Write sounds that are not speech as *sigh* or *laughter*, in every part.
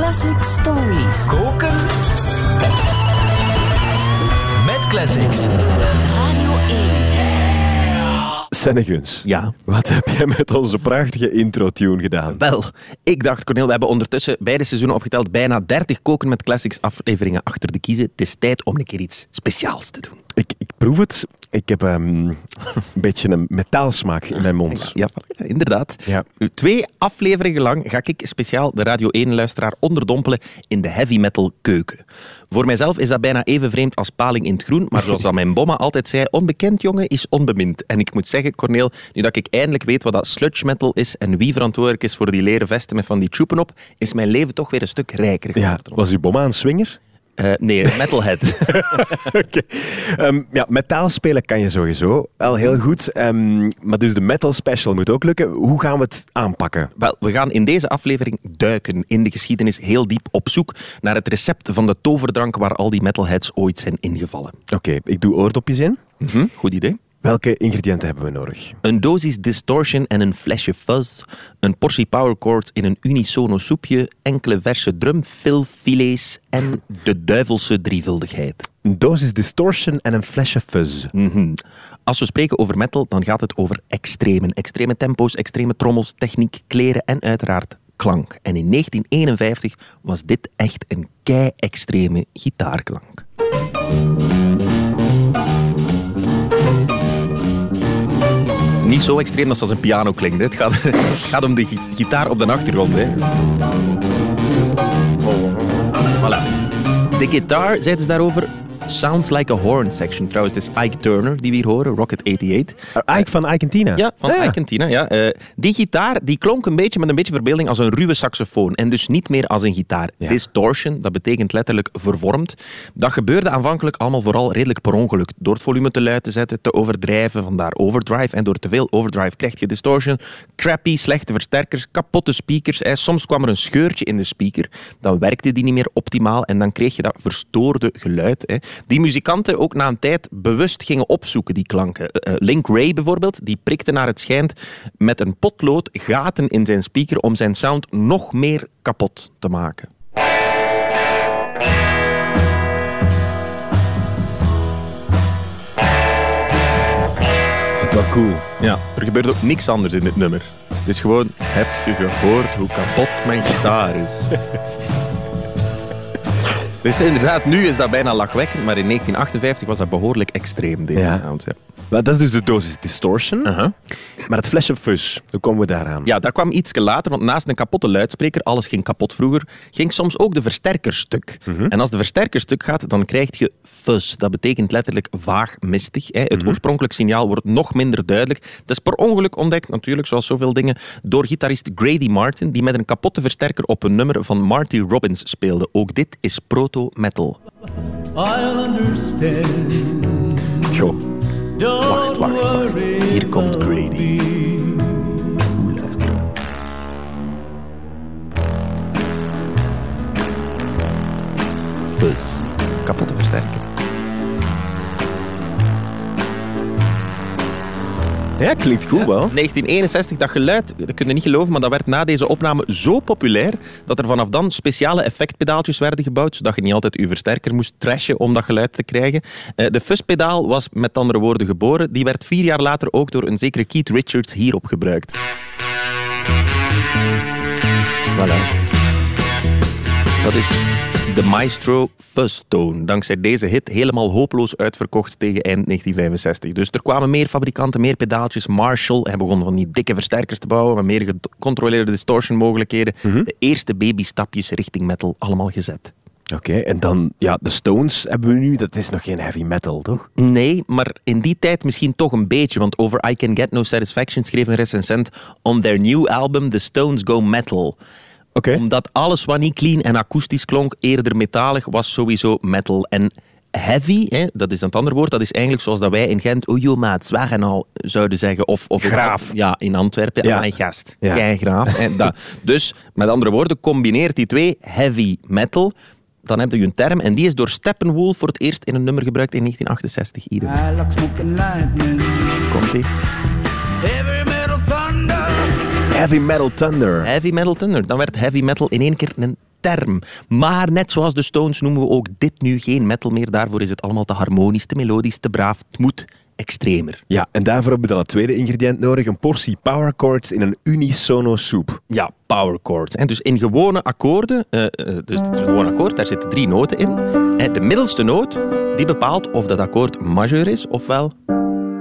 Classic Stories. Koken. Met classics. Radio 1. Senneguns, Ja. wat heb jij met onze prachtige intro-tune gedaan? Wel, ik dacht, Cornel, we hebben ondertussen beide seizoenen opgeteld bijna 30 Koken met Classics afleveringen achter de kiezen. Het is tijd om een keer iets speciaals te doen. Ik, ik proef het. Ik heb ehm, *laughs* een beetje een metaalsmaak in mijn mond. Ja, ja, inderdaad. Ja. Twee afleveringen lang ga ik speciaal de Radio 1-luisteraar onderdompelen in de heavy metal keuken. Voor mijzelf is dat bijna even vreemd als paling in het groen, maar zoals dat mijn bomma altijd zei, onbekend jongen is onbemind. En ik moet zeggen, Corneel, nu dat ik eindelijk weet wat dat sludge metal is en wie verantwoordelijk is voor die leren vesten met van die tjoepen op, is mijn leven toch weer een stuk rijker Ja, geworden. was uw bomma een swinger? Eh, nee, metalhead. *laughs* Oké. Ehm, ja, metaal spelen kan je sowieso al heel goed. Ehm, maar dus de metal special moet ook lukken. Hoe gaan we het aanpakken? Wel, we gaan in deze aflevering duiken in de geschiedenis heel diep op zoek naar het recept van de toverdrank waar al die metalheads ooit zijn ingevallen. Oké, ik doe oordopjes in. Mhm, Goed idee. Welke ingrediënten hebben we nodig? Een dosis distortion en een flesje fuzz, een portie power chords in een unisono soepje, enkele verse drumfilfilets en de duivelse drievuldigheid. Een dosis distortion en een flesje fuzz. Mhm. Als we spreken over metal, dan gaat het over extremen. Extreme tempo's, extreme trommels, techniek, kleren en uiteraard klank. En in 1951 was dit echt een kei-extreme gitaarklank. Niet zo extreem als als een piano klinkt. Het gaat, *laughs* gaat om de gi- gitaar op de achtergrond. Hè. Voilà. De gitaar, zeiden ze daarover, sounds like a horn section. Trouwens, het is Ike Turner die we hier horen, Rocket 88. Uh, Ike van Ike Tina. Ja, van ja. Ike en Tina, ja. Eh, die gitaar die klonk een beetje met een beetje verbeelding als een ruwe saxofoon. En dus niet meer als een gitaar. Ja. Distortion, dat betekent letterlijk vervormd. Dat gebeurde aanvankelijk allemaal vooral redelijk per ongeluk. Door het volume te luid te zetten, te overdrijven, vandaar overdrive. En door te veel overdrive krijg je distortion. Crappy, slechte versterkers, kapotte speakers. hè. Soms kwam er een scheurtje in de speaker. Dan werkte die niet meer optimaal en dan kreeg je dat verstoorde geluid. Hè. Die muzikanten ook na een tijd bewust gingen opzoeken, die klanken. Eh, eh, Link Ray bijvoorbeeld, die prikte naar het schijnt met een potlood gaten in zijn speaker om zijn sound nog meer kapot te maken. Wel cool. Ja, er gebeurt ook niks anders in dit nummer. Het is gewoon, heb je gehoord hoe kapot mijn gitaar is? *laughs* dus inderdaad, nu is dat bijna lachwekkend, maar in 1958 was dat behoorlijk extreem, deze Ja. sound. Ja. Maar dat is dus de dosis distortion. Maar het flesje fuzz, hoe komen we daaraan? Ja, dat kwam iets later, want naast een kapotte luidspreker, alles ging kapot vroeger, ging soms ook de versterker stuk. En als de versterker stuk gaat, dan krijg je fuzz. Dat betekent letterlijk vaag mistig. Hè. Het oorspronkelijk signaal wordt nog minder duidelijk. Dat is per ongeluk ontdekt, natuurlijk, zoals zoveel dingen, door gitarist Grady Martin, die met een kapotte versterker op een nummer van Marty Robbins speelde. Ook dit is proto-metal. I'll understand. Wacht, wacht, wacht. Hier komt Grady. be Oeh, luister. Fuzz. Kapotte versterker. Ja, klinkt goed wel. 1961, dat geluid, dat kun je niet geloven, maar dat werd na deze opname zo populair dat er vanaf dan speciale effectpedaaltjes werden gebouwd, zodat je niet altijd je versterker moest trashen om dat geluid te krijgen. Eh, De fuzzpedaal was met andere woorden geboren. Die werd vier jaar later ook door een zekere Keith Richards hierop gebruikt. Voilà. Dat is de Maestro Fuzztone. Dankzij deze hit helemaal hopeloos uitverkocht tegen eind 1965. Dus er kwamen meer fabrikanten, meer pedaaltjes. Marshall hij begon van die dikke versterkers te bouwen met meer gecontroleerde distortion mogelijkheden. De eerste babystapjes richting metal allemaal gezet. Oké, en dan, ja, de Stones hebben we nu. Dat is nog geen heavy metal, toch? Nee, maar in die tijd misschien toch een beetje. Want over I Can Get No Satisfaction schreef een recensent... On their new album The Stones Go Metal. Oké. Omdat alles wat niet clean en akoestisch klonk, eerder metalig, was sowieso metal. En heavy, hè, dat is een ander woord, dat is eigenlijk zoals dat wij in Gent ojo maat, zwaar en al zouden zeggen. Of, of Graaf. ja, in Antwerpen. Ja. Mijn gast. Ja. Kei graaf. hè, dat. Dus, met andere woorden, combineert die twee heavy metal... Dan heb je een term en die is door Steppenwolf voor het eerst in een nummer gebruikt in 1968. Hier I Heavy metal thunder. Heavy metal thunder. Dan werd heavy metal in één keer een term. Maar net zoals de Stones noemen we ook dit nu geen metal meer. Daarvoor is het allemaal te harmonisch, te melodisch, te braaf. Het moet extremer. Ja, en daarvoor hebben we dan het tweede ingrediënt nodig. Een portie power chords in een unisono soep. Ja, power chords. En dus in gewone akkoorden, eh, eh, dus het is een gewoon akkoord, daar zitten drie noten in. En de middelste noot, die bepaalt of dat akkoord majeur is ofwel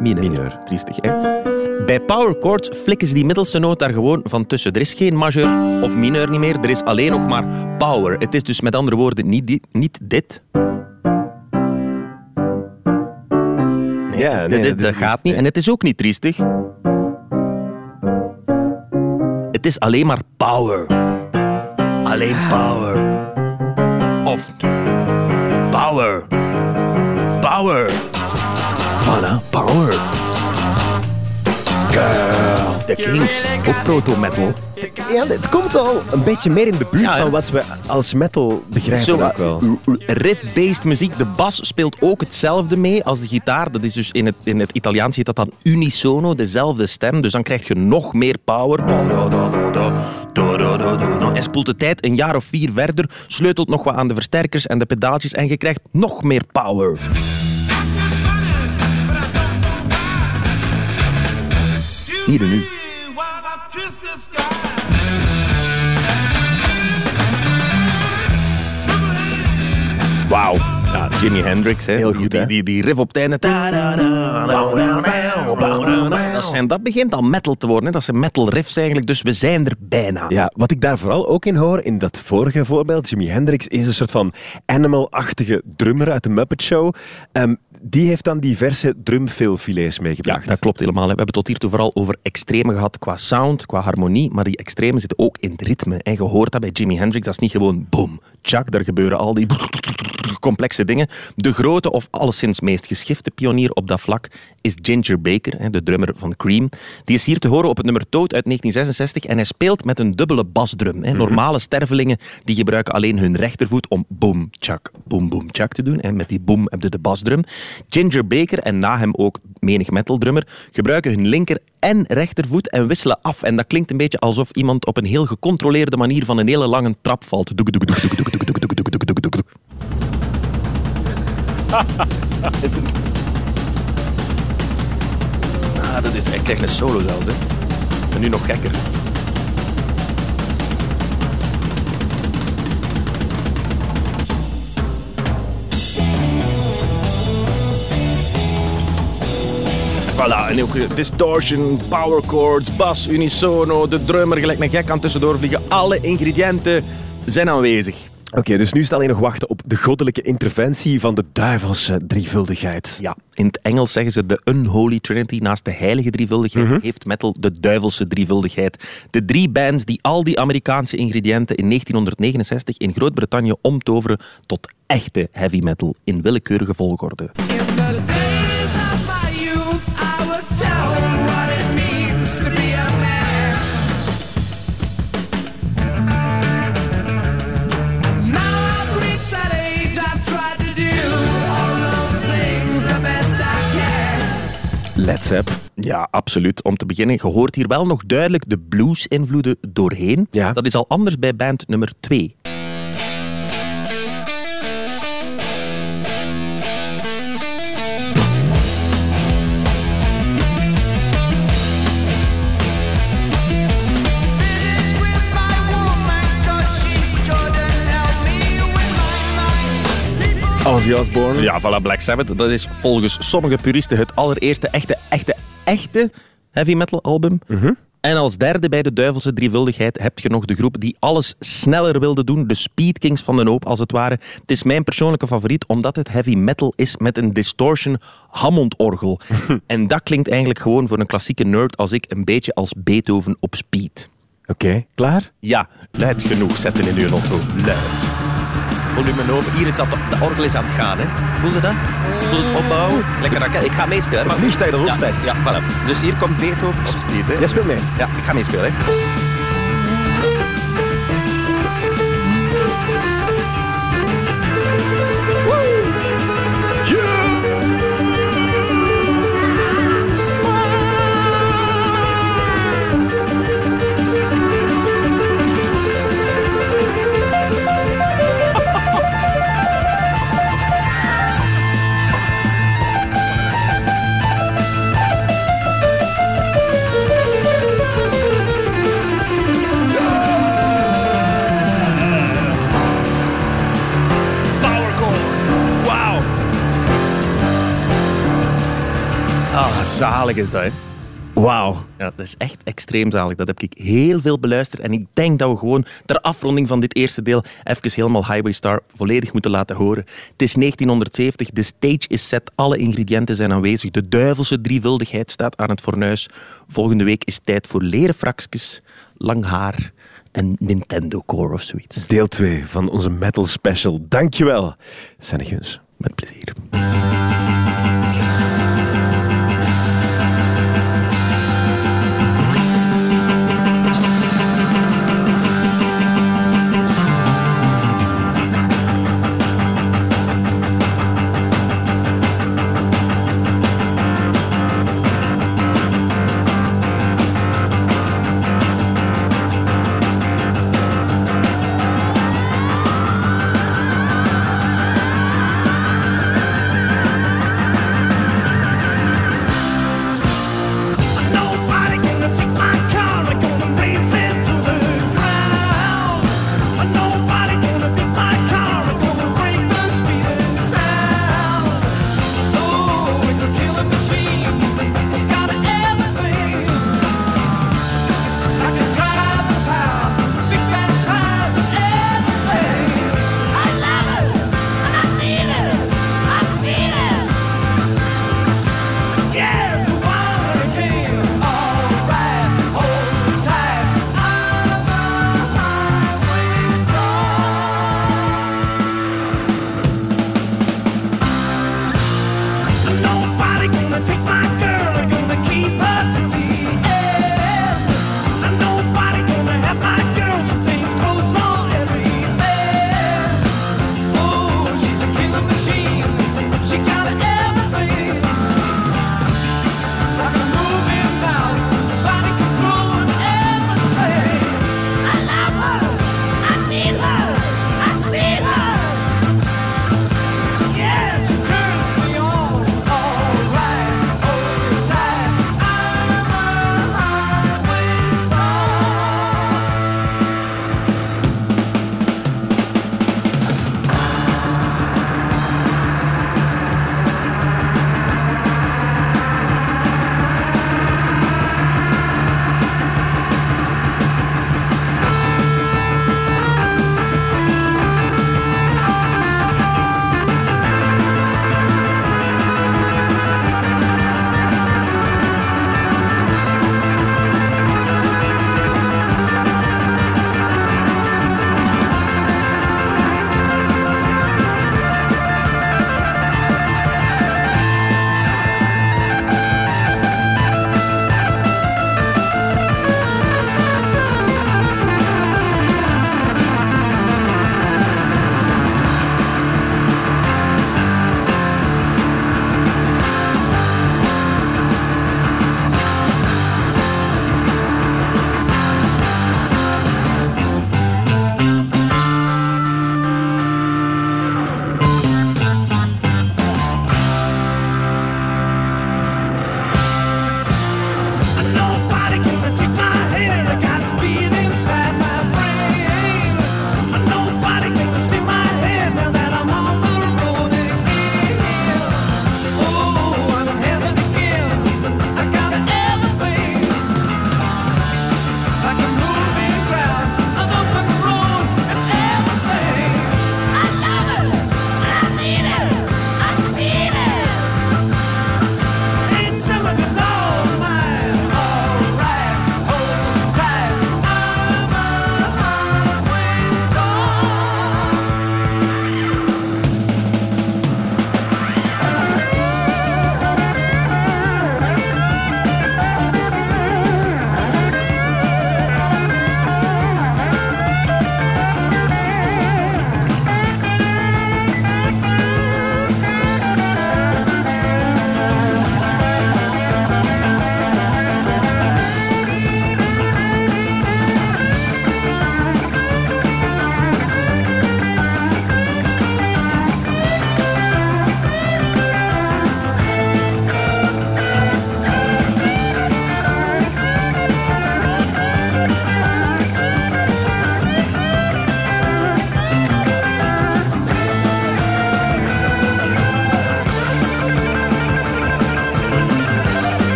mineur. Mineur. Triestig, hè? Bij power chords flikken ze die middelste noot daar gewoon van tussen. Er is geen majeur of mineur niet meer, er is alleen nog maar power. Het is dus met andere woorden niet, di- niet dit. Nee, Ja, nee, dit- dat gaat niet. En het is ook niet triestig. Het is alleen maar power. Alleen power. Of power. Power. Voilà, power. Girl. The Kings. Ook proto-metal. Ja, het komt wel een beetje meer in de buurt Ja, van wat we als metal begrijpen Zo, ook wel. riff-based muziek. De bas speelt ook hetzelfde mee als de gitaar. Dat is dus in het, in het Italiaans heet dat dan unisono, dezelfde stem. Dus dan krijg je nog meer power. En spoelt de tijd een jaar of vier verder, sleutelt nog wat aan de versterkers en de pedaaltjes en je krijgt nog meer power. Hier en nu. Wauw. Ja, Jimi Hendrix, hè. Heel goed, die, hè? die, die riff op het einde. Dat, zijn, dat begint al metal te worden. Hè. Dat zijn metal riffs eigenlijk, dus we zijn er bijna. Ja, wat ik daar vooral ook in hoor, in dat vorige voorbeeld, Jimi Hendrix is een soort van animal-achtige drummer uit de Muppet Show. Ehm, die heeft dan diverse drumfilfilets Ja, meegebracht. dat klopt helemaal. We hebben tot hiertoe vooral over extreme gehad qua sound, qua harmonie, maar die extreme zitten ook in het ritme. En je hoort dat bij Jimi Hendrix, dat is niet gewoon boom, tjak, daar gebeuren al die *laughs* complexe dingen. De grote of alleszins meest geschifte pionier op dat vlak is Ginger Baker, de drummer van Cream. Die is hier te horen op het nummer Toad uit 1966 en hij speelt met een dubbele basdrum. Hè. Normale stervelingen die gebruiken alleen hun rechtervoet om boom, tjak, boom, boom, tjak te doen. En met die boom heb je de basdrum. Ginger Baker en na hem ook menig metaldrummer gebruiken hun linker en rechtervoet en wisselen af. En dat klinkt een beetje alsof iemand op een heel gecontroleerde manier van een hele lange trap valt. Doek, doek, doek, doek, doek, doek, doek, doek, doek, doek. Ah, dat is, krijg een solo zelfs, hè. En nu nog gekker. Voilà, en ook eh, distortion, power chords, bas, unisono, de drummer gelijk een gek aan tussendoor vliegen. Alle ingrediënten zijn aanwezig. Oké, dus nu staan we nog wachten op de goddelijke interventie van de duivelse drievuldigheid. Ja, in het Engels zeggen ze de unholy trinity. Naast de heilige drievuldigheid heeft metal de duivelse drievuldigheid. De drie bands die al die Amerikaanse ingrediënten in 1969 in Groot-Brittannië omtoveren tot echte heavy metal in willekeurige volgorde. Ja, absoluut. Om te beginnen, je hoort hier wel nog duidelijk de blues-invloeden doorheen. Ja. Dat is al anders bij band nummer 2. Ozzy Osbourne. Ja, voilà, Black Sabbath. Dat is volgens sommige puristen het allereerste echte, echte, echte heavy metal album. En als derde bij de duivelse drievuldigheid heb je nog de groep die alles sneller wilde doen. De Speed Kings van de hoop, als het ware. Het is mijn persoonlijke favoriet, omdat het heavy metal is met een distortion Hammond-orgel. *laughs* en dat klinkt eigenlijk gewoon voor een klassieke nerd als ik een beetje als Beethoven op speed. Oké, klaar? Ja, luid genoeg zetten in uw auto. Luid. Volume open. Hier is dat, de orgel is aan het gaan, hè. Voel je dat? Voel het opbouwen? Lekker raket. Ik ga meespelen. Maar vliegtuig dat ja. Ja, voilà. Dus hier komt Beethoven op speed, hè. Jij speelt mee. Ja, ik ga meespelen, hè. Zalig is dat, hè? Wauw. Ja, dat is echt extreem zalig. Dat heb ik heel veel beluisterd. En ik denk dat we gewoon ter afronding van dit eerste deel even helemaal Highway Star volledig moeten laten horen. Het is 1970, de stage is set, alle ingrediënten zijn aanwezig. De duivelse drievuldigheid staat aan het fornuis. Volgende week is tijd voor leren frakjes, lang haar en Nintendo Core of zoiets. Deel 2 van onze metal special. Dankjewel, Senneguns. Met plezier.